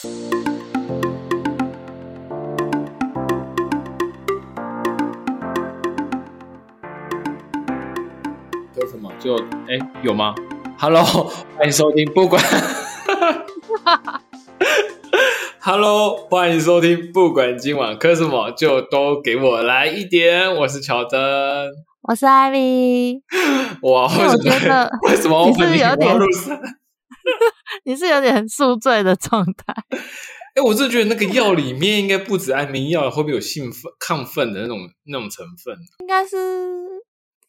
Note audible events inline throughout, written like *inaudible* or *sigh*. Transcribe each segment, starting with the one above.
说什么？就哎，有吗？Hello，*laughs* 欢迎收听，不管。*laughs* Hello，欢迎收听，不管今晚磕什么，就都给我来一点。我是乔登，我是艾米。*laughs* 哇，我觉得为什么你是有点路你是有点宿醉的状态。哎，我真的觉得那个药里面应该不止安眠药，会不会有兴奋、亢奋的那种那种成分？应该是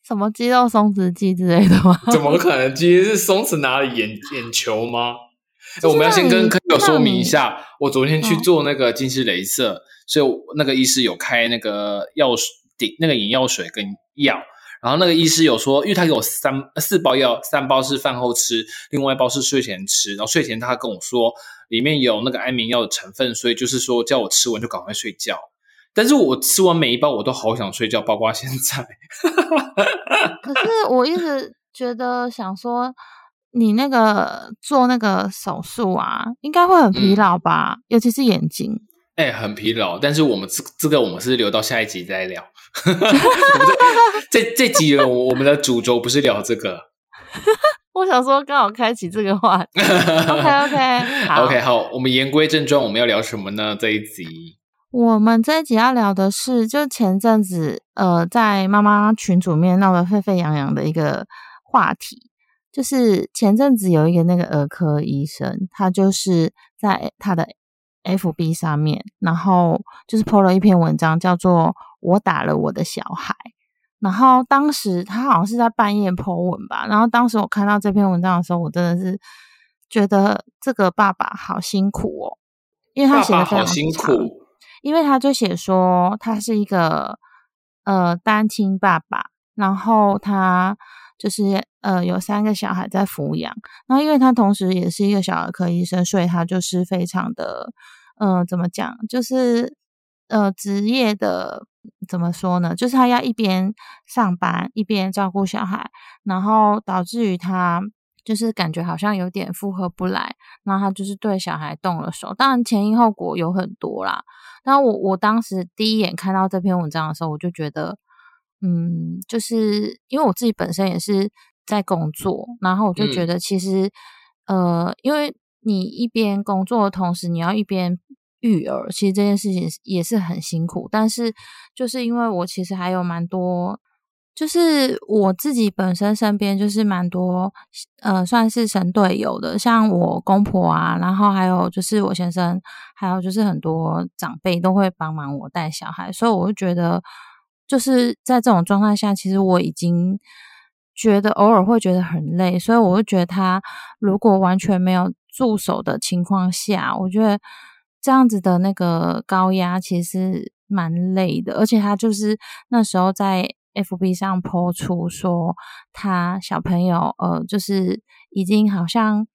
什么肌肉松弛剂之类的吗？怎么可能？其实是松弛哪里？眼眼球吗？哎，我们要先跟朋友说明一下，我昨天去嗯做那个近视雷射，所以我那个医师有开那个药水顶那个眼药水跟药，然后那个医师有说，因为他给我三四包药，三包是饭后吃，另外一包是睡前吃，然后睡前他跟我说里面有那个安眠药的成分，所以就是说叫我吃完就赶快睡觉。但是我吃完每一包，我都好想睡觉，包括现在。可是我一直觉得想说，你那个做那个手术啊，应该会很嗯疲劳吧？尤其是眼睛。哎、很疲劳，但是我们这这个我们是留到下一集再聊。我 *laughs* 们这这这集我我们的主轴不是聊这个。*laughs* 我想说，刚好开启这个话题。*laughs* OK OK，好 OK，好，我们言归正传，我们要聊什么呢？这一集，我们这一集要聊的是，就前阵子呃，在妈妈群组面闹得沸沸扬扬的一个话题，就是前阵子有一个那个儿科医生，他就是在他的 FB 上面，然后就是 po 了一篇文章，叫做“我打了我的小孩”。然后当时他好像是在半夜 po 文吧，然后当时我看到这篇文章的时候，我真的是觉得这个爸爸好辛苦哦，因为他写的非常好辛苦。因为他就写说他是一个呃单亲爸爸，然后他就是呃有三个小孩在抚养，然后因为他同时也是一个小儿科医生，所以他就是非常的呃怎么讲，就是呃职业的怎么说呢？就是他要一边上班一边照顾小孩，然后导致于他。就是感觉好像有点负荷不来，然后他就是对小孩动了手，当然前因后果有很多啦，然后我我当时第一眼看到这篇文章的时候，我就觉得，嗯，就是因为我自己本身也是在工作，然后我就觉嗯得其实，呃，因为你一边工作的同时，你要一边育儿，其实这件事情也是很辛苦。但是就是因为我其实还有蛮多。就是我自己本身身边就是蛮多，呃，算是神队友的，像我公婆啊，然后还有就是我先生，还有就是很多长辈都会帮忙我带小孩，所以我就觉得，就是在这种状态下，其实我已经觉得偶尔会觉得很累，所以我就觉得他如果完全没有助手的情况下，我觉得这样子的那个高压其实蛮累的，而且他就是那时候在 FB 上 po 出说他小朋友呃，就是已经好像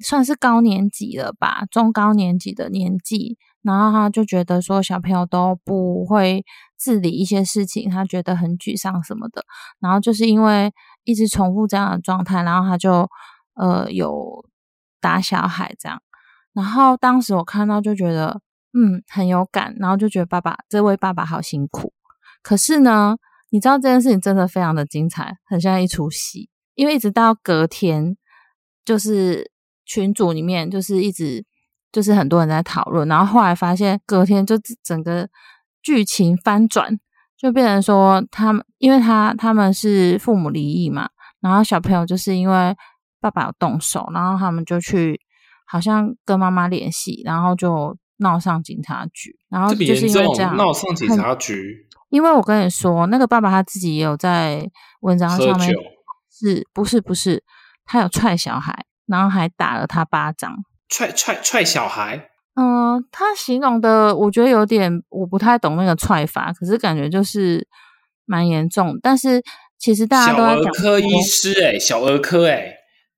算是高年级了吧，中高年级的年纪，然后他就觉得说小朋友都不会自理一些事情，他觉得很沮丧什么的，然后就是因为一直重复这样的状态，然后他就呃有打小孩这样，然后当时我看到就觉得嗯很有感，然后就觉得爸爸这位爸爸好辛苦，可是呢，你知道这件事情真的非常的精彩，很像一出戏，因为一直到隔天，就是群组里面就是一直就是很多人在讨论，然后后来发现隔天就整个剧情翻转，就变成说他们因为他他们是父母离异嘛，然后小朋友就是因为爸爸有动手，然后他们就去好像跟妈妈联系，然后就闹上警察局，然后就是因为这样，闹上警察局，因为我跟你说，那个爸爸他自己也有在文章上面，是不是不是，他有踹小孩，然后还打了他巴掌。踹踹踹小孩，嗯、他形容的我觉得有点我不太懂那个踹法，可是感觉就是蛮严重。但是其实大家都在讲儿科医说师哎、小儿科哎、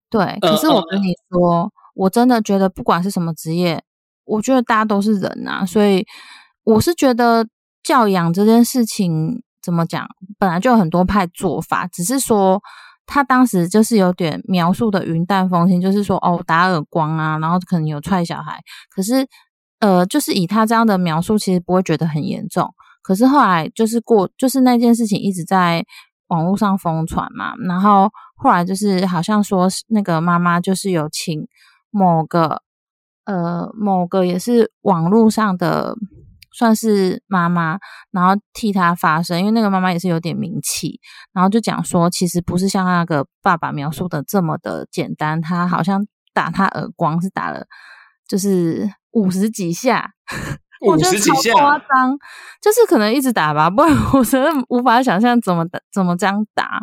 对，嗯可是我嗯跟你说，我真的觉得不管是什么职业，我觉得大家都是人啊，所以我是觉得教养这件事情怎么讲，本来就有很多派做法，只是说他当时就是有点描述的云淡风轻，就是说哦打耳光啊，然后可能有踹小孩，可是呃就是以他这样的描述，其实不会觉得很严重。可是后来就是过，就是那件事情一直在网络上疯传嘛，然后后来就是好像说那个妈妈就是有请某个呃某个也是网络上的算是妈妈，然后替他发声，因为那个妈妈也是有点名气，然后就讲说其实不是像那个爸爸描述的这么的简单，他好像打他耳光是打了就是五十几下。*laughs* 我觉得超夸张，就是可能一直打吧，不然 *laughs* 我真的无法想象怎么打，怎么这样打。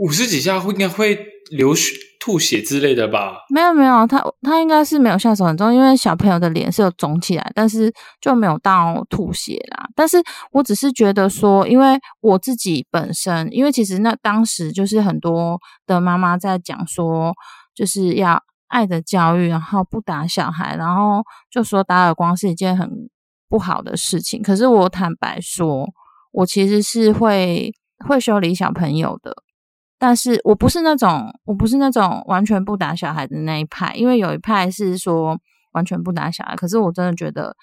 五十几下会应该会流血、吐血之类的吧？没有没有，他他应该是没有下手很重，因为小朋友的脸是有肿起来，但是就没有到吐血啦。但是我只是觉得说，因为我自己本身，因为其实那当时就是很多的妈妈在讲说，就是要爱的教育，然后不打小孩，然后就说打耳光是一件很。不好的事情，可是我坦白说，我其实是会会修理小朋友的，但是我不是那种我不是那种完全不打小孩的那一派，因为有一派是说完全不打小孩，可是我真的觉得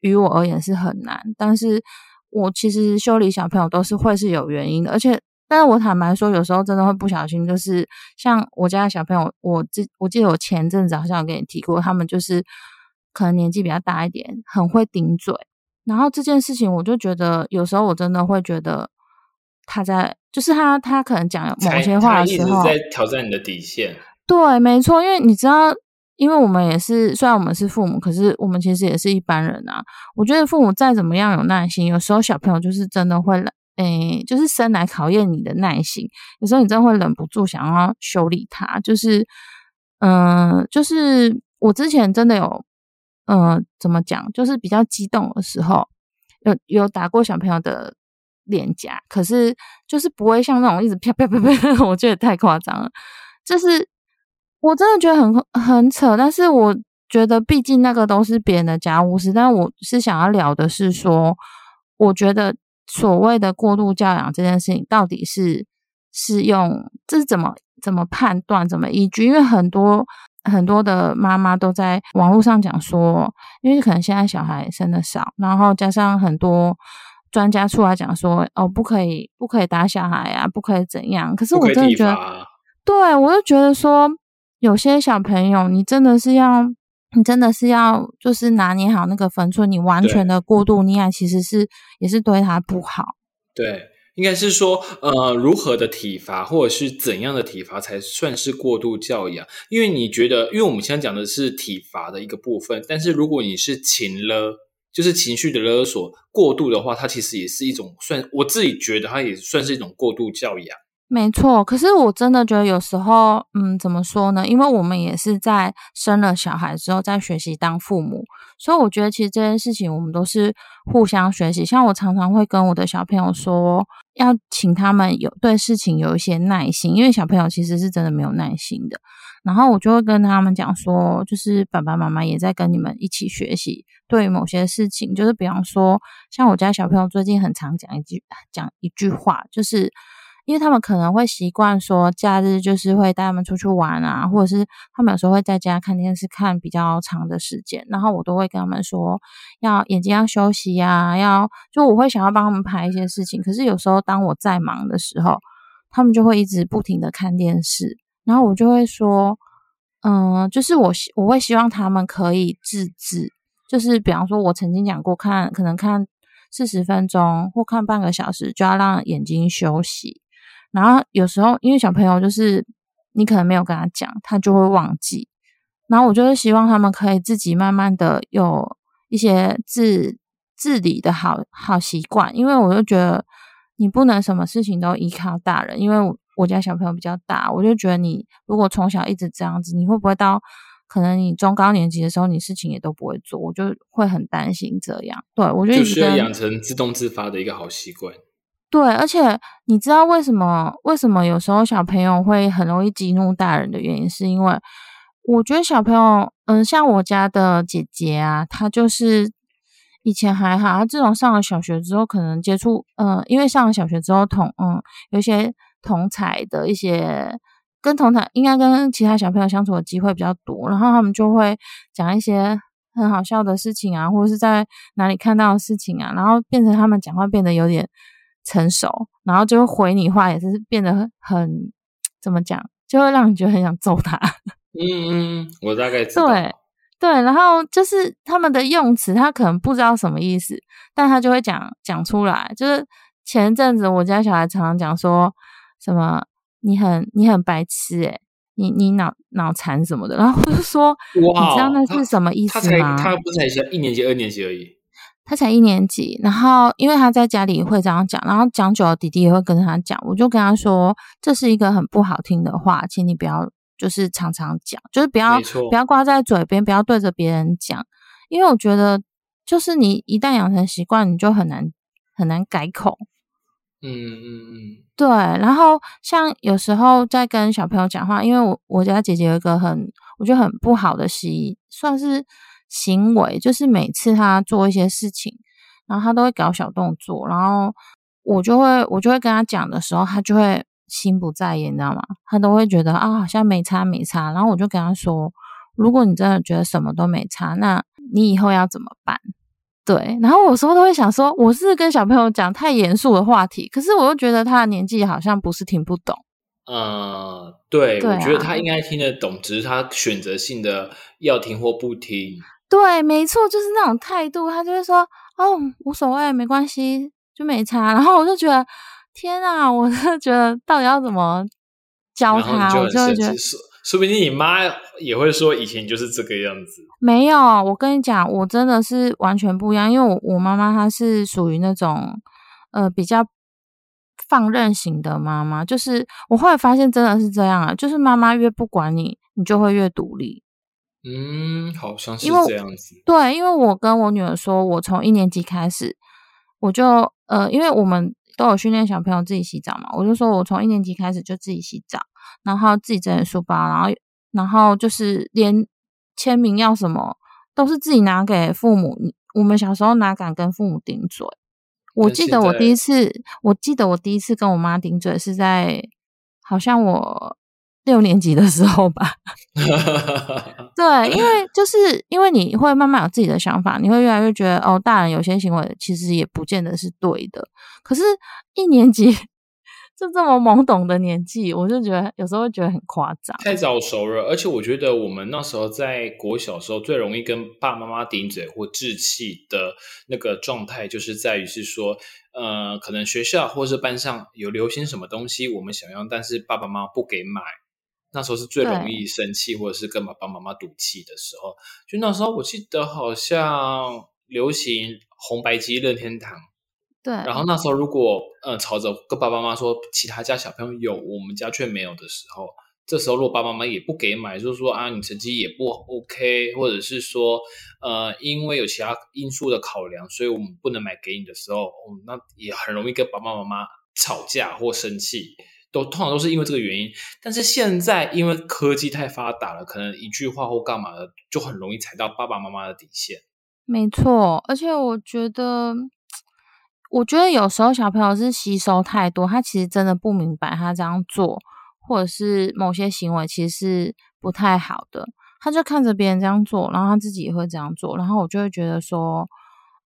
于我而言是很难。但是我其实修理小朋友都是会是有原因的，而且，但是我坦白说，有时候真的会不小心，就是像我家的小朋友，我记我记得我前阵子好像有跟你提过，他们就是。可能年纪比较大一点，很会顶嘴。然后这件事情，我就觉得有时候我真的会觉得他在，就是他他可能讲某些话的时候，在挑战你的底线。对，没错，因为你知道，因为我们也是，虽然我们是父母，可是我们其实也是一般人啊。我觉得父母再怎么样有耐心，有时候小朋友就是真的会，诶，就是生来考验你的耐心。有时候你真的会忍不住想要修理他，就是，嗯，就是我之前真的有。嗯，怎么讲？就是比较激动的时候，有有打过小朋友的脸颊，可是就是不会像那种一直啪啪啪啪，*laughs* 我觉得太夸张了。就是我真的觉得很很扯，但是我觉得毕竟那个都是别人的家务事。但我是想要聊的是说，我觉得所谓的过度教养这件事情，到底是是用这是怎么怎么判断、怎么依据？因为很多。很多的妈妈都在网络上讲说，因为可能现在小孩生的少，然后加上很多专家出来讲说，哦，不可以，不可以打小孩啊，不可以怎样。可是我真的觉得，对我就觉得说，有些小朋友，你真的是要，你真的是要，就是拿捏好那个分寸，你完全的过度溺爱，其实是也是对他不好。对。应该是说，呃，如何的体罚，或者是怎样的体罚才算是过度教养？因为你觉得，因为我们现在讲的是体罚的一个部分，但是如果你是情勒，就是情绪的勒索过度的话，它其实也是一种算，我自己觉得它也算是一种过度教养。没错，可是我真的觉得有时候，嗯，怎么说呢？因为我们也是在生了小孩之后，在学习当父母，所以我觉得其实这件事情我们都是互相学习。像我常常会跟我的小朋友说。要请他们有对事情有一些耐心，因为小朋友其实是真的没有耐心的。然后我就会跟他们讲说，就是爸爸妈妈也在跟你们一起学习，对于某些事情，就是比方说，像我家小朋友最近很常讲一句讲一句话，就是。因为他们可能会习惯说假日就是会带他们出去玩啊，或者是他们有时候会在家看电视看比较长的时间，然后我都会跟他们说要眼睛要休息呀，要就我会想要帮他们排一些事情。可是有时候当我在忙的时候，他们就会一直不停的看电视，然后我就会说，嗯，就是我希我会希望他们可以自制，就是比方说我曾经讲过，看可能看四十分钟或看半个小时就要让眼睛休息。然后有时候，因为小朋友就是你可能没有跟他讲，他就会忘记。然后我就是希望他们可以自己慢慢的有一些自自理的好好习惯，因为我就觉得你不能什么事情都依靠大人，因为我家小朋友比较大，我就觉得你如果从小一直这样子，你会不会到可能你中高年级的时候，你事情也都不会做，我就会很担心这样。对我觉得就需要养成自动自发的一个好习惯。对，而且你知道为什么？为什么有时候小朋友会很容易激怒大人的原因，是因为我觉得小朋友，嗯，像我家的姐姐啊，她就是以前还好，她自从上了小学之后，可能接触，嗯，因为上了小学之后同，嗯，有些同才的一些跟同台应该跟其他小朋友相处的机会比较多，然后他们就会讲一些很好笑的事情啊，或者是在哪里看到的事情啊，然后变成他们讲话变得有点成熟，然后就会回你话也是变得很怎么讲，就会让你觉得很想揍他。*laughs* 嗯嗯，我大概知道。对对，然后就是他们的用词，他可能不知道什么意思，但他就会讲讲出来。就是前一阵子我家小孩常常讲说什么你很你很白痴诶、你你脑脑残什么的，然后我就说你知道那是什么意思吗？他不是才小一年级、二年级而已。他才一年级，然后因为他在家里会这样讲，然后讲久了，弟弟也会跟他讲，我就跟他说，这是一个很不好听的话，请你不要就是常常讲，就是不要不要挂在嘴边，不要对着别人讲，因为我觉得就是你一旦养成习惯，你就很难很难改口。嗯嗯嗯，对，然后像有时候在跟小朋友讲话，因为我我家姐姐有一个很我觉得很不好的习，算是行为，就是每次她做一些事情，然后她都会搞小动作，然后我就会我就会跟她讲的时候，她就会心不在焉，你知道吗？她都会觉得啊，好像没差没差，然后我就跟她说，如果你真的觉得什么都没差，那你以后要怎么办？对，然后我有时候都会想说，我是跟小朋友讲太严肃的话题，可是我又觉得他的年纪好像不是听不懂。呃，对，对我觉得啊他应该听得懂，只是他选择性的要听或不听。对，没错，就是那种态度，他就会说哦，无所谓，没关系，就没差。然后我就觉得，天啊，我就觉得到底要怎么教他，我就会觉得说说不定你妈也会说以前就是这个样子。没有。我跟你讲，我真的是完全不一样，因为我我妈妈她是属于那种呃比较放任型的妈妈，就是我后来发现真的是这样啊，就是妈妈越不管你，你就会越独立。嗯，好像是这样子。对，因为我跟我女儿说，我从一年级开始，我就呃，因为我们都有训练小朋友自己洗澡嘛，我就说我从一年级开始就自己洗澡，然后自己整理书包，然后然后就是连签名要什么都是自己拿给父母。我们小时候哪敢跟父母顶嘴？我记得我第一次，我记得我第一次跟我妈顶嘴是在好像我六年级的时候吧。*laughs* 对，因为就是因为你会慢慢有自己的想法，你会越来越觉得哦，大人有些行为其实也不见得是对的。可是，一年级就这么懵懂的年纪，我就觉得有时候会觉得很夸张。太早熟了，而且我觉得我们那时候在国小时候最容易跟爸爸妈妈顶嘴或置气的那个状态，就是在于是说，呃，可能学校或是班上有流行什么东西，我们想要，但是爸爸妈妈不给买，那时候是最容易生气或者是跟爸爸妈妈赌气的时候。就那时候，我记得好像流行红白机任天堂。对，然后那时候如果呃吵着跟爸爸妈妈说其他家小朋友有，我们家却没有的时候，这时候如果爸爸妈妈也不给买，就是说啊你成绩也不 OK，或者是说呃因为有其他因素的考量，所以我们不能买给你的时候，哦、那也很容易跟爸爸妈妈吵架或生气。都通常都是因为这个原因，但是现在因为科技太发达了，可能一句话或干嘛的，就很容易踩到爸爸妈妈的底线。没错，而且我觉得，我觉得有时候小朋友是吸收太多，他其实真的不明白他这样做，或者是某些行为其实是不太好的，他就看着别人这样做，然后他自己也会这样做，然后我就会觉得说，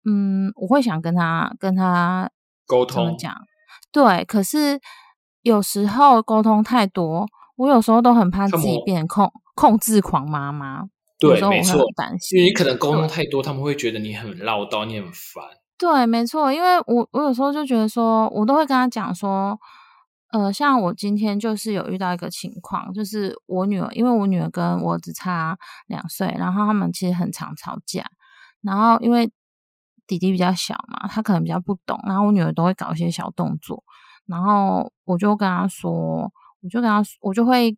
嗯，我会想跟他跟他沟通讲？对，可是有时候沟通太多，我有时候都很怕自己变控控制狂妈妈。有对，没错很担，心因为你可能沟通太多，他们会觉得你很唠叨，你很烦。对，没错，因为我我有时候就觉得说，我都会跟他讲说，呃，像我今天就是有遇到一个情况，就是我女儿，因为我女儿跟我只差两岁，然后他们其实很常吵架，然后因为弟弟比较小嘛，他可能比较不懂，然后我女儿都会搞一些小动作，然后我就跟他说，我就跟他，我就会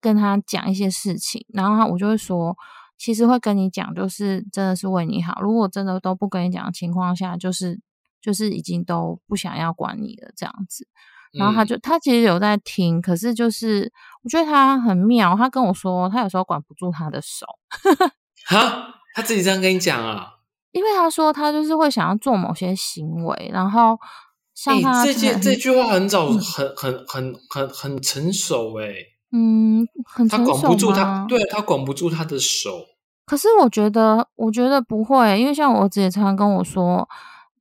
跟他讲一些事情，然后他我就会说，其实会跟你讲，就是真的是为你好。如果真的都不跟你讲的情况下，就是就是已经都不想要管你了这样子。然后他嗯就、他其实有在听，可是就是我觉得他很妙，他跟我说他有时候管不住他的手，哈，他自己这样跟你讲啊？*laughs* 因为他说他就是会想要做某些行为，然后像哎、他这句这句话很早，嗯很很很很很成熟哎、嗯，很他管不住他，对他管不住他的手。可是我觉得，我觉得不会，因为像我儿子也常常跟我说，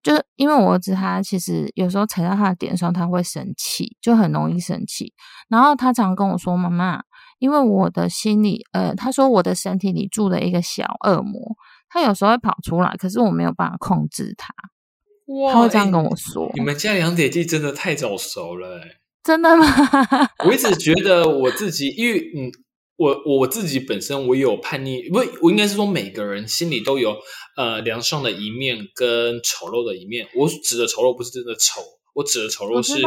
就是因为我儿子他其实有时候踩到他的点的时候，他会生气，就很容易生气。然后他常跟我说：“妈妈，因为我的心里，呃，他说我的身体里住了一个小恶魔，他有时候会跑出来，可是我没有办法控制他。”哇他会这样哎跟我说。你们家两姐弟真的太早熟了、欸。真的吗？*laughs* 我一直觉得我自己，因为嗯，我我自己本身我有叛逆，不，我应该是说每个人心里都有呃良善的一面跟丑陋的一面。我指的丑陋不是真的丑，我指的丑陋是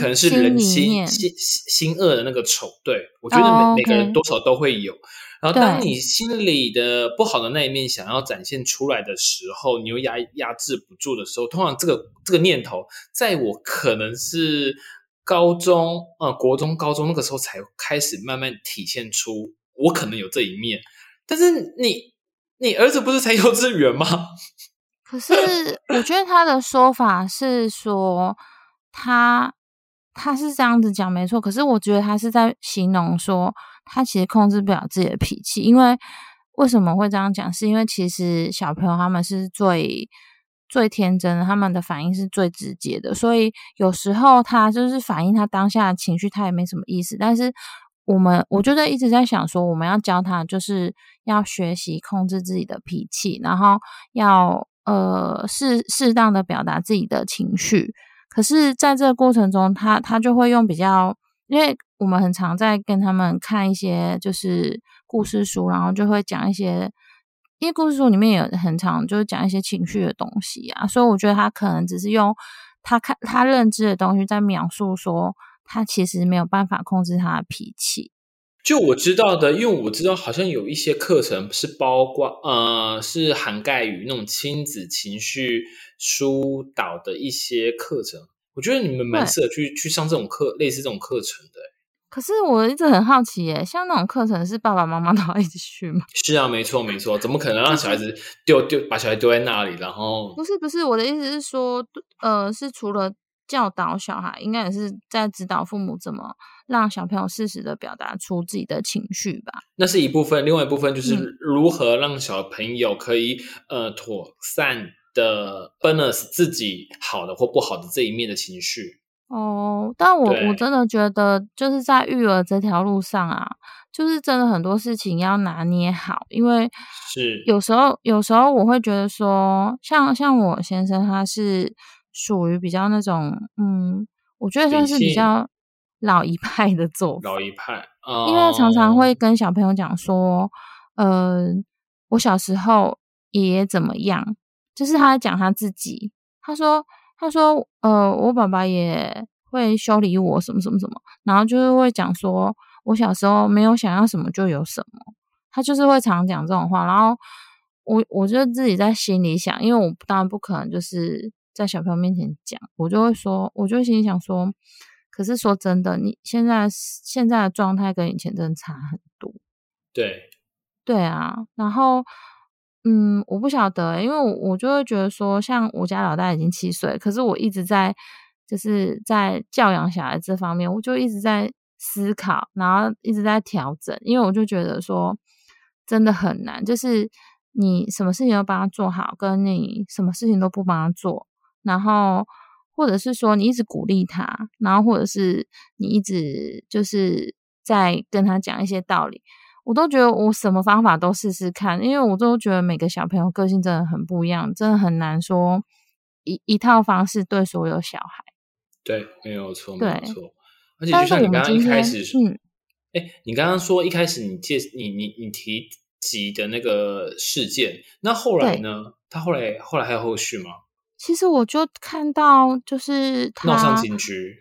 可能是人心心心恶的那个丑。对我觉得每、哦每个人多少都会有。然后，当你心里的不好的那一面想要展现出来的时候，你又压压制不住的时候，通常这个这个念头，在我可能是高中、呃国中、高中那个时候才开始慢慢体现出我可能有这一面。但是你你儿子不是才幼稚园吗？可是 *laughs* 我觉得他的说法是说他他是这样子讲没错，可是我觉得他是在形容说他其实控制不了自己的脾气，因为为什么会这样讲？是因为其实小朋友他们是最最天真的，他们的反应是最直接的，所以有时候他就是反映他当下的情绪，他也没什么意思，但是。我们我就在一直在想说，我们要教他，就是要学习控制自己的脾气，然后要呃适适当的表达自己的情绪。可是，在这个过程中，他他就会用比较，因为我们很常在跟他们看一些就是故事书，然后就会讲一些，因为故事书里面也很常就是讲一些情绪的东西啊，所以我觉得他可能只是用他看他认知的东西在描述说。他其实没有办法控制他的脾气。就我知道的，因为我知道好像有一些课程是包括呃，是涵盖于那种亲子情绪疏导的一些课程。我觉得你们蛮适合去去上这种课，类似这种课程的。可是我一直很好奇耶，像那种课程是爸爸妈妈 *laughs* 都要一起去吗？是啊，没错没错，怎么可能让小孩子丢丢把小孩丢在那里？然后不是不是，我的意思是说，呃，是除了。教导小孩应该也是在指导父母怎么让小朋友适时的表达出自己的情绪吧。那是一部分，另外一部分就是嗯如何让小朋友可以、呃妥善的 balance 自己好的或不好的这一面的情绪。哦，但我我真的觉得就是在育儿这条路上啊，就是真的很多事情要拿捏好，因为是有时候有时候我会觉得说，像像我先生他是。属于比较那种，嗯，我觉得算是比较老一派的做法。老一派，哦、因为常常会跟小朋友讲说，呃，我小时候爷爷怎么样，就是他在讲他自己。他说，他说，呃，我爸爸也会修理我什么什么什么，然后就是会讲说我小时候没有想要什么就有什么，他就是会常讲这种话。然后我我就自己在心里想，因为我当然不可能就是。在小朋友面前讲，我就会说，我就心里想说，可是说真的，你现在现在的状态跟以前真的差很多。对，对啊，然后，嗯，我不晓得，因为我我就会觉得说，像我家老大已经七岁，可是我一直在就是在教养小孩这方面，我就一直在思考，然后一直在调整，因为我就觉得说，真的很难，就是你什么事情都帮他做好，跟你什么事情都不帮他做。然后，或者是说你一直鼓励他，然后或者是你一直就是在跟他讲一些道理，我都觉得我什么方法都试试看，因为我都觉得每个小朋友个性真的很不一样，真的很难说一一套方式对所有小孩。对，没有错，没有错。而且就像你刚刚一开始，嗯，哎，你刚刚说一开始你介你你你提及的那个事件，那后来呢？他后来后来还有后续吗？其实我就看到，就是他闹上他警局，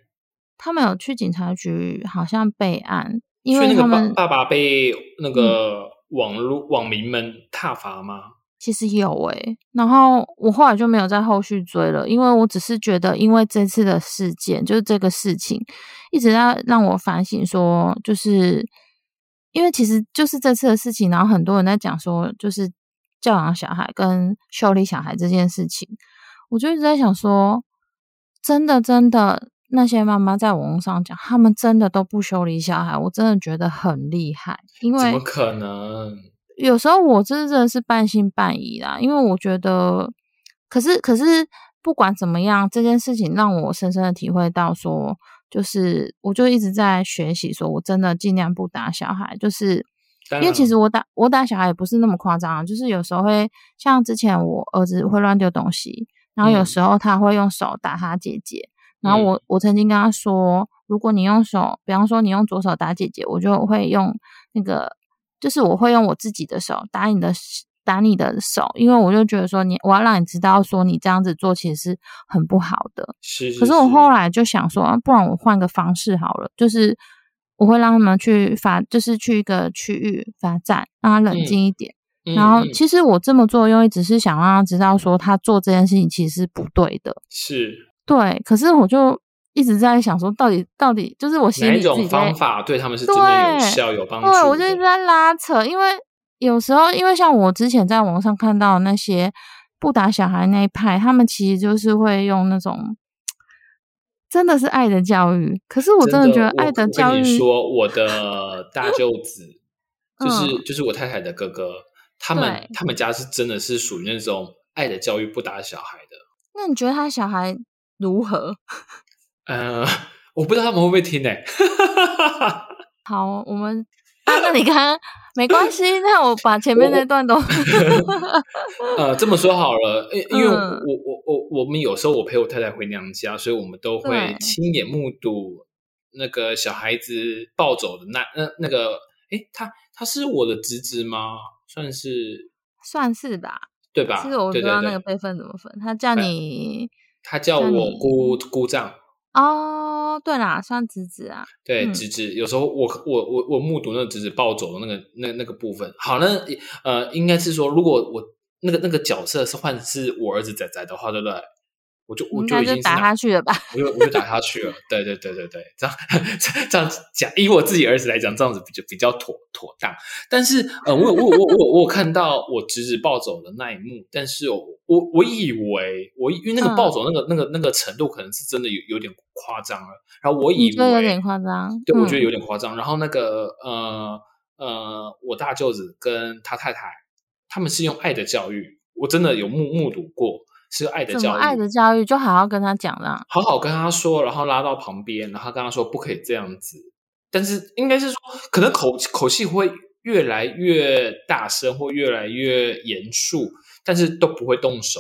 他们有去警察局，好像备案，因为那个为他们爸爸爸被那个网络、网民们挞伐吗？其实有诶、然后我后来就没有在后续追了，因为我只是觉得，因为这次的事件，就是这个事情，一直在让我反省说，就是因为其实就是这次的事情，然后很多人在讲说，就是教养小孩跟修理小孩这件事情，我就一直在想说，真的真的，那些妈妈在网络上讲，他们真的都不修理小孩，我真的觉得很厉害。因为怎么可能？有时候我真的是半信半疑啦，因为我觉得，可是可是不管怎么样，这件事情让我深深的体会到，说就是我就一直在学习，说我真的尽量不打小孩，就是因为其实我打我打小孩也不是那么夸张，就是有时候会像之前我儿子会乱丢东西，然后有时候他会用手打他姐姐，然后我我曾经跟他说，如果你用手，比方说你用左手打姐姐，我就会用那个。就是我会用我自己的手打你的打你的手，因为我就觉得说你我要让你知道说你这样子做其实是很不好的。是，可是我后来就想说，不然我换个方式好了，就是我会让他们去罚，就是去一个区域罚站，让他冷静一点。然后其实我这么做，因为只是想让他知道说他做这件事情其实是不对的。是，对。可是我就。一直在想说，到底到底就是我心里哪一种方法对他们是真的有效有帮助？对，我就一直在拉扯，因为有时候，因为像我之前在网上看到那些不打小孩那一派，他们其实就是会用那种真的是爱的教育。可是我真的觉得爱的教育，说我的大舅子 *laughs* 就是就是我太太的哥哥，他们他们家是真的是属于那种爱的教育不打小孩的。那你觉得他小孩如何？*laughs* 呃，我不知道他们会不会听呢。*laughs* 好，我们啊，那你刚刚没关系，那我把前面那段都 *laughs* 呃这么说好了，因因为我我我我们有时候我陪我太太回娘家，所以我们都会亲眼目睹那个小孩子抱走的那那那个，哎，他他是我的侄子吗？算是算是吧，对吧？其实我不知道那个辈分怎么分，他叫你，他叫我姑姑丈。哦，对啦，算侄子啊。对，侄子有时候我我我我目睹那个侄子暴走的那个那那个部分。好，那呃，应该是说，如果我那个那个角色是换是我儿子仔仔的话，对不对？我就我就已经打他去了吧？我就我就打他去了。对对对对对，这样这样讲，以我自己儿子来讲，这样子比较比较妥妥当。但是呃，我我我我我看到我侄子暴走的那一幕，但是我我我以为我因为那个暴走那个那个那个程度可能是真的有有点夸张了。然后我以为有点夸张，对，我觉得有点夸张。然后那个呃呃，我大舅子跟他太太他们是用爱的教育，我真的有目目睹过。是爱的教育，爱的教育就好好跟他讲啦，好好跟他说，然后拉到旁边，然后跟他说不可以这样子。但是应该是说，可能口口气会越来越大声，或越来越严肃，但是都不会动手。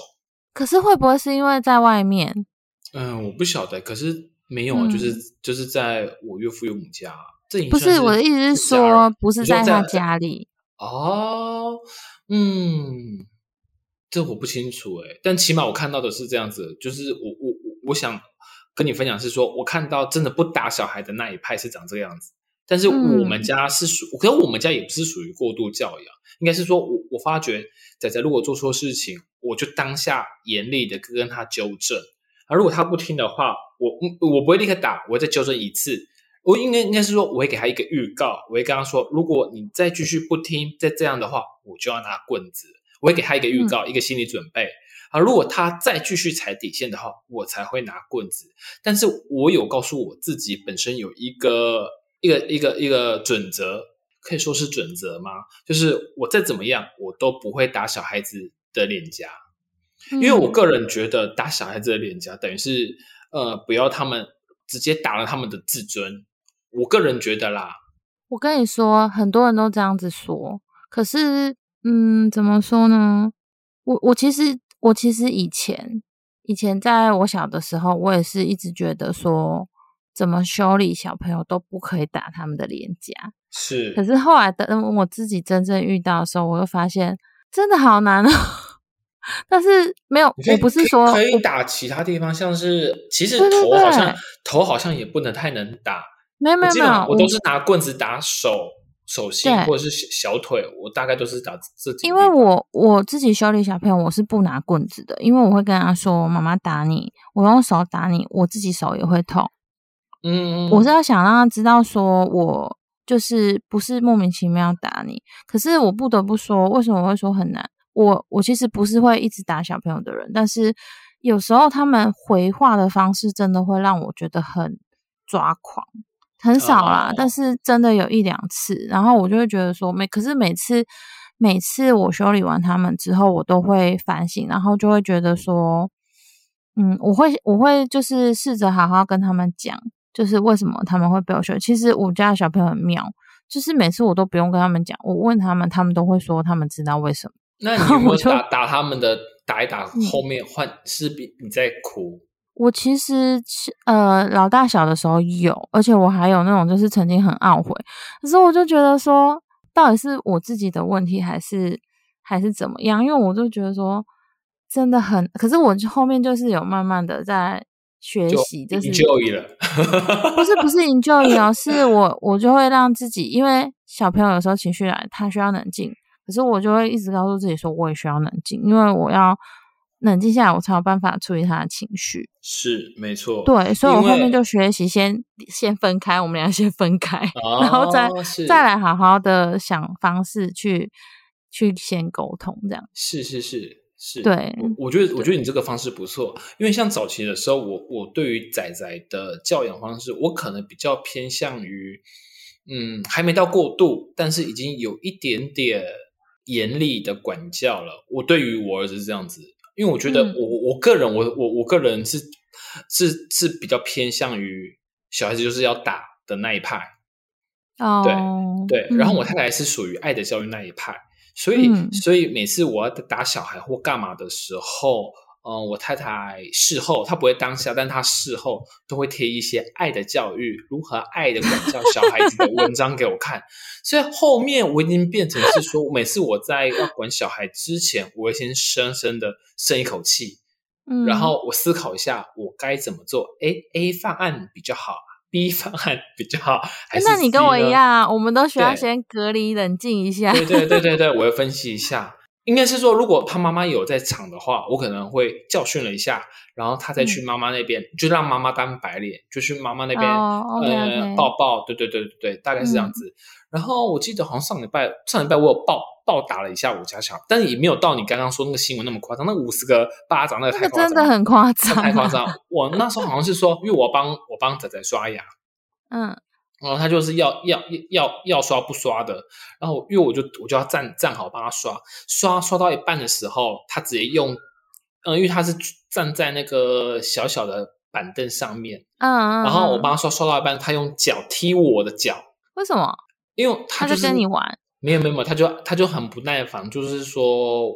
可是会不会是因为在外面？嗯，我不晓得。可是没有啊，就是就是在我岳父岳母家。这不是我的意思是说，不是在他家里哦。嗯。这我不清楚哎，但起码我看到的是这样子，就是我我我我想跟你分享是说，我看到真的不打小孩的那一派是长这个样子，但是我们家是属，可是我们家也不是属于过度教养，应该是说我我发觉仔仔如果做错事情，我就当下严厉的跟他纠正，而如果他不听的话，我我不会立刻打，我会再纠正一次，我应该应该是说我会给他一个预告，我会跟他说，如果你再继续不听，再这样的话，我就要拿棍子。我会给他一个预告，一个心理准备啊。如果他再继续踩底线的话，我才会拿棍子。但是我有告诉我自己，本身有一个一个一个一个准则，可以说是准则吗？就是我再怎么样，我都不会打小孩子的脸颊，因为我个人觉得打小孩子的脸颊，等于是呃，不要他们直接打了他们的自尊。我个人觉得啦，我跟你说，很多人都这样子说，可是。嗯，怎么说呢？我我其实我其实以前以前在我小的时候，我也是一直觉得说，怎么修理小朋友都不可以打他们的脸颊。是，可是后来等我自己真正遇到的时候，我又发现真的好难哦。*laughs* 但是没有，我不是说可以打其他地方，像是其实头好像头好像也不能太能打。没有没有没有，我都是拿棍子打手。手心或者是小腿，我大概都是打自己。因为我我自己修理小朋友，我是不拿棍子的，因为我会跟他说：“妈妈打你，我用手打你，我自己手也会痛。”嗯，我是要想让他知道，说我就是不是莫名其妙打你。可是我不得不说，为什么会说很难？我我其实不是会一直打小朋友的人，但是有时候他们回话的方式真的会让我觉得很抓狂，很少啦，哦但是真的有一两次，然后我就会觉得说每，可是每次每次我修理完他们之后，我都会反省，然后就会觉得说，嗯，我会我会就是试着好好跟他们讲，就是为什么他们会被我修。其实我家的小朋友很妙，就是每次我都不用跟他们讲，我问他们，他们都会说他们知道为什么。那 *laughs* 你有没有我就打打他们的打一打，嗯后面换是比你在哭？我其实是呃老大小的时候有，而且我还有那种就是曾经很懊悔，可是我就觉得说，到底是我自己的问题还是还是怎么样？因为我就觉得说真的很，可是我就后面就是有慢慢的在学就习，就是你就赢了。不是不是 enjoy 哦，是我我就会让自己，因为小朋友有时候情绪来，他需要冷静，可是我就会一直告诉自己说，我也需要冷静，因为我要冷静下来，我才有办法处理他的情绪。是没错，对，所以我后面就学习先先分开，我们俩先分开，哦，然后再再来好好的想方式去去先沟通，这样是是是是，对我我觉得我觉得你这个方式不错，因为像早期的时候，我我对于仔仔的教养方式，我可能比较偏向于，嗯，还没到过度，但是已经有一点点严厉的管教了。我对于我儿子是这样子，因为我觉得嗯。我、我个人我我我个人是是是比较偏向于小孩子就是要打的那一派，哦，对，然后我嗯太太是属于爱的教育那一派，所以、嗯。所以每次我要打小孩或干嘛的时候，嗯、我太太事后她不会当下，但她事后都会贴一些爱的教育、如何爱的管教小孩子的文章给我看。所以后面我已经变成是说，每次我在要管小孩之前，我会先深深的深一口气，嗯然后我思考一下我该怎么做。A A 方案比较好，B 方案比较好，还是那你跟我一样啊，我们都需要先隔离冷静一下。对对对对对，我会分析一下。应该是说，如果他妈妈有在场的话，我可能会教训了一下，然后他再去妈妈那边，就让妈妈当白脸，就去妈妈那边、呃抱抱，对对对对对，大概是这样子。然后我记得好像上礼拜上礼拜我有暴暴打了一下我家小孩，但是也没有到你刚刚说那个新闻那么夸张，那五十个巴掌那个太夸张，真的很夸那张，太夸。张。我那时候好像是说，因为我帮我帮仔仔刷牙，嗯然后他就是要要要要刷不刷的，然后因为我就我就要站站好帮他刷，刷刷到一半的时候，他直接用，嗯、因为他是站在那个小小的板凳上面，嗯嗯，然后我嗯。帮他刷刷到一半，他用脚踢我的脚，为什么？因为他他就是跟你玩，没有没有没有，他就他就很不耐烦，就是说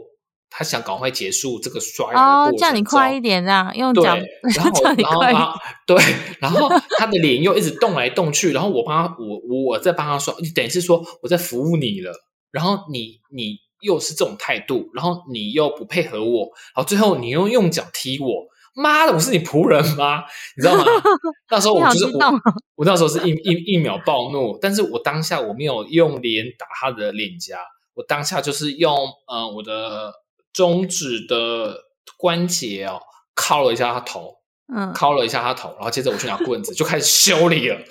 他想赶快结束这个刷牙的哦，过程叫你快一点，这样用对，脚然后 *laughs* 你然后快。然后对，然后他的脸又一直动来动去，然后我帮他，我我我在帮他说，等于是说我在服务你了，然后你你又是这种态度，然后你又不配合我，然后最后你又用脚踢我，妈的，我是你仆人吗？你知道吗？那时候 *laughs* 我就是我我那时候是一一一秒暴怒，但是我当下我没有用脸打他的脸颊，我当下就是用呃我的中指的关节哦敲了一下他头，嗯，敲了一下他头，然后接着我去拿棍子就开始修理了。*laughs*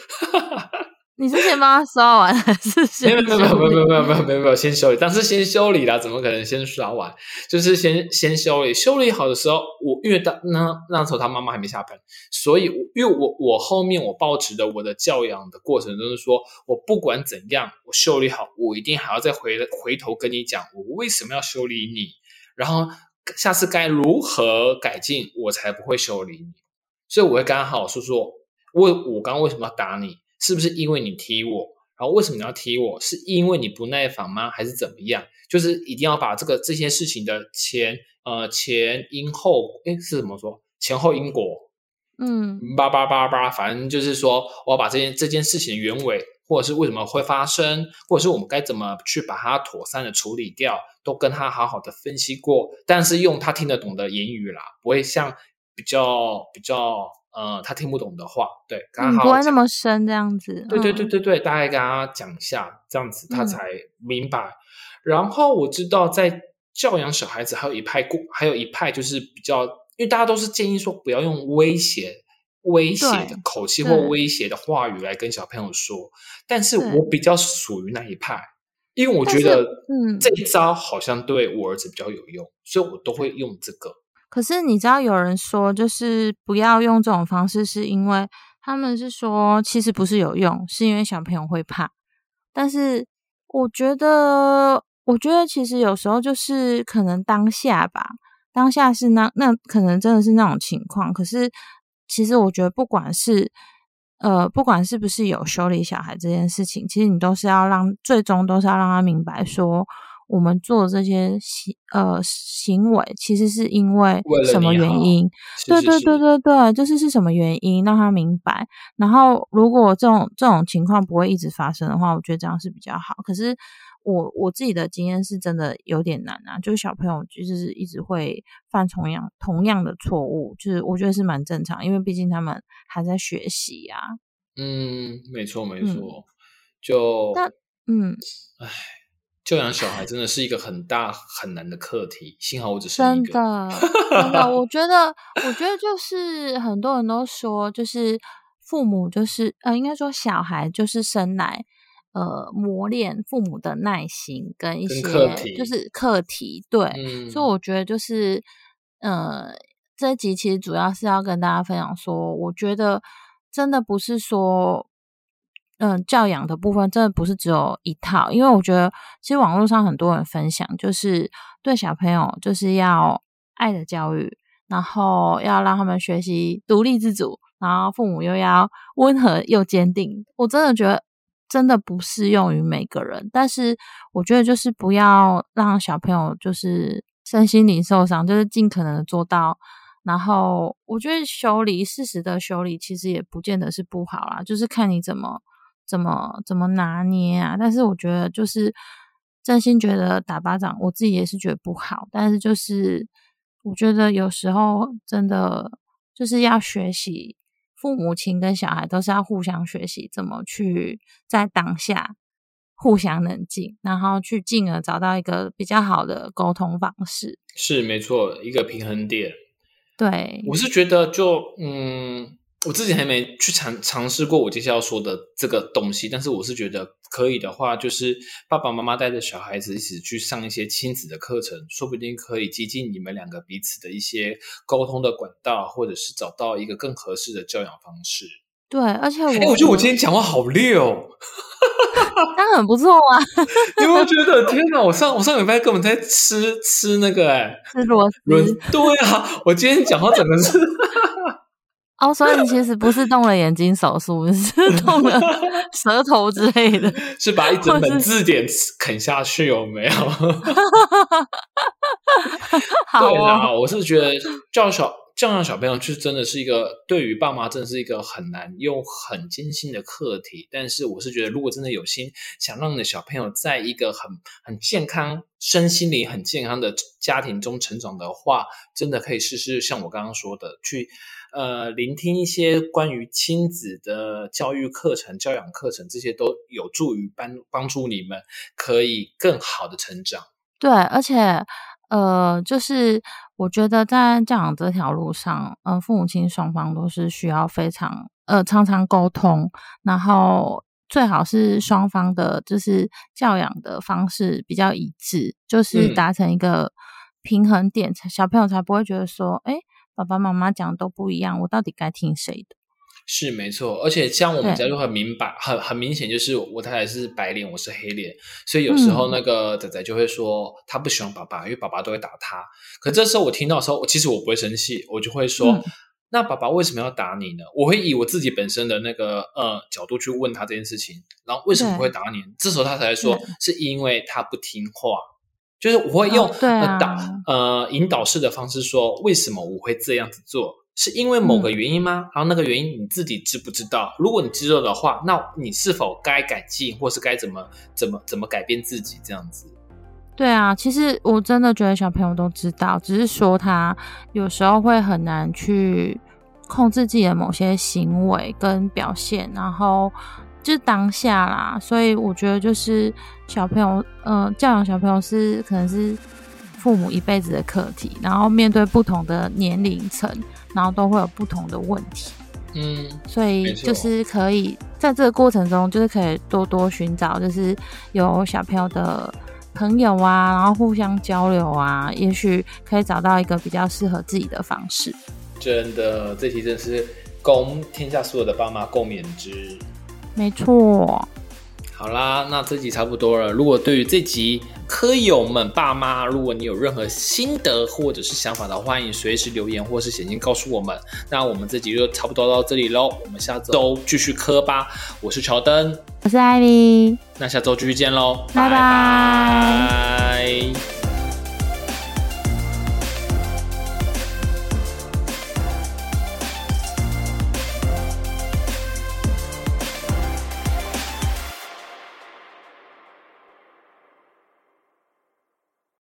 你是先帮他刷完，还是没先有没有没有没有没有没有没有没有没有先修理，但是先修理啦，怎么可能先刷完？就是先先修理，修理好的时候，我因为当那那时候他妈妈还没下班，所以我因为我我后面我抱持的我的教养的过程，就是说我不管怎样，我修理好，我一定还要再回回头跟你讲，我为什么要修理你，然后下次该如何改进，我才不会修理你。所以我会跟他好好说说，我我刚刚为什么要打你？是不是因为你踢我？然后为什么你要踢我？是因为你不耐烦吗？还是怎么样？就是一定要把这个这些事情的前呃前因后诶是怎么说？前后因果嗯叭叭叭叭，反正就是说我要把这件这件事情的原委，或者是为什么会发生，或者是我们该怎么去把它妥善的处理掉，都跟他好好的分析过，但是用他听得懂的言语啦，不会像比较比较呃他听不懂的话，对，跟他嗯，好。不会那么深这样子。对对嗯对对对，大概跟他讲一下，这样子他嗯才明白。然后我知道在教养小孩子，还有一派过，还有一派就是比较，因为大家都是建议说不要用威胁、威胁的口气或威胁的话语来跟小朋友说，但是我比较属于那一派，因为我觉得嗯这一招好像对我儿子比较有用，所以我都会用这个。可是你知道有人说，就是不要用这种方式，是因为他们是说其实不是有用，是因为小朋友会怕。但是我觉得，我觉得其实有时候就是可能当下吧，当下是那那可能真的是那种情况。可是其实我觉得，不管是呃，不管是不是有修理小孩这件事情，其实你都是要让最终都是要让他明白说。我们做这些行呃行为，其实是因为什么原因？对对对对对，就是是什么原因让他明白。然后，如果这种这种情况不会一直发生的话，我觉得这样是比较好。可是，我我自己的经验是真的有点难啊，就是小朋友就是一直会犯同样同样的错误，就是我觉得是蛮正常，因为毕竟他们还在学习呀。嗯，没错没错，就那嗯，唉。教养小孩真的是一个很大很难的课题，幸好我只是真的真的，我觉得我觉得就是很多人都说，就是父母就是呃，应该说小孩就是生来呃磨练父母的耐心跟一些就是课题，对，所以我觉得就是呃这一集其实主要是要跟大家分享说，我觉得真的不是说。嗯，教养的部分真的不是只有一套，因为我觉得其实网络上很多人分享，就是对小朋友就是要爱的教育，然后要让他们学习独立自主，然后父母又要温和又坚定。我真的觉得真的不适用于每个人，但是我觉得就是不要让小朋友就是身心灵受伤，就是尽可能的做到。然后我觉得修理适时的修理其实也不见得是不好啦，就是看你怎么。怎么怎么拿捏啊？但是我觉得就是真心觉得打巴掌，我自己也是觉得不好。但是就是我觉得有时候真的就是要学习，父母亲跟小孩都是要互相学习，怎么去在当下互相冷静，然后去进而找到一个比较好的沟通方式。是没错，一个平衡点。对，我是觉得就嗯。我自己还没去尝尝试过我接下来要说的这个东西，但是我是觉得可以的话，就是爸爸妈妈带着小孩子一起去上一些亲子的课程，说不定可以接近你们两个彼此的一些沟通的管道，或者是找到一个更合适的教养方式。对，而且我我觉得我今天讲话好溜，*laughs* 当然很不错啊！有没有觉得天哪？我上我上礼拜根本在吃吃那个哎，吃螺丝。对啊，我今天讲话整个是。哦，所以你其实不是动了眼睛手术，是 *laughs* 动了舌头之类的，*laughs* 是把一整本字典啃下去，有没有？*laughs* 对啊，我是觉得教小教养小朋友，就真的是一个对于爸妈，真的是一个很难又很艰辛的课题。但是我是觉得，如果真的有心想让你的小朋友在一个很很健康、身心灵很健康的家庭中成长的话，真的可以试试像我刚刚说的去。呃，聆听一些关于亲子的教育课程、教养课程，这些都有助于帮帮助你们可以更好的成长。对，而且呃，就是我觉得在教养这条路上，呃，父母亲双方都是需要非常呃常常沟通，然后最好是双方的，就是教养的方式比较一致，就是达成一个平衡点，小朋友才不会觉得说，哎。爸爸妈妈讲都不一样，我到底该听谁的？是没错，而且像我们家就很明白，很很明显，就是我太太是白脸，我是黑脸，所以有时候那个仔仔就会说他不喜欢爸爸，因为爸爸都会打他。可这时候我听到的时候，其实我不会生气，我就会说：那爸爸为什么要打你呢？我会以我自己本身的那个呃角度去问他这件事情，然后为什么会打你？这时候他才说是因为他不听话。就是我会用导呃引导式的方式说，为什么我会这样子做？是因为某个原因吗？然后那个原因你自己知不知道？如果你知道的话，那你是否该改进，或是该怎么怎么怎么改变自己？这样子。对啊，其实我真的觉得小朋友都知道，只是说他有时候会很难去控制自己的某些行为跟表现，然后。就是当下啦，所以我觉得就是小朋友，嗯，教养小朋友是可能是父母一辈子的课题，然后面对不同的年龄层，然后都会有不同的问题，嗯，所以就是可以在这个过程中，就是可以多多寻找，就是有小朋友的朋友啊，然后互相交流啊，也许可以找到一个比较适合自己的方式。真的，这题真是供天下所有的爸妈共勉之。没错。好啦，那这集差不多了。如果对于这集科友们爸妈，如果你有任何心得或者是想法的话，欢迎随时留言或是写信告诉我们。那我们这集就差不多到这里喽，我们下周继续磕吧。我是乔登，我是艾米，那下周继续见喽，拜拜。拜。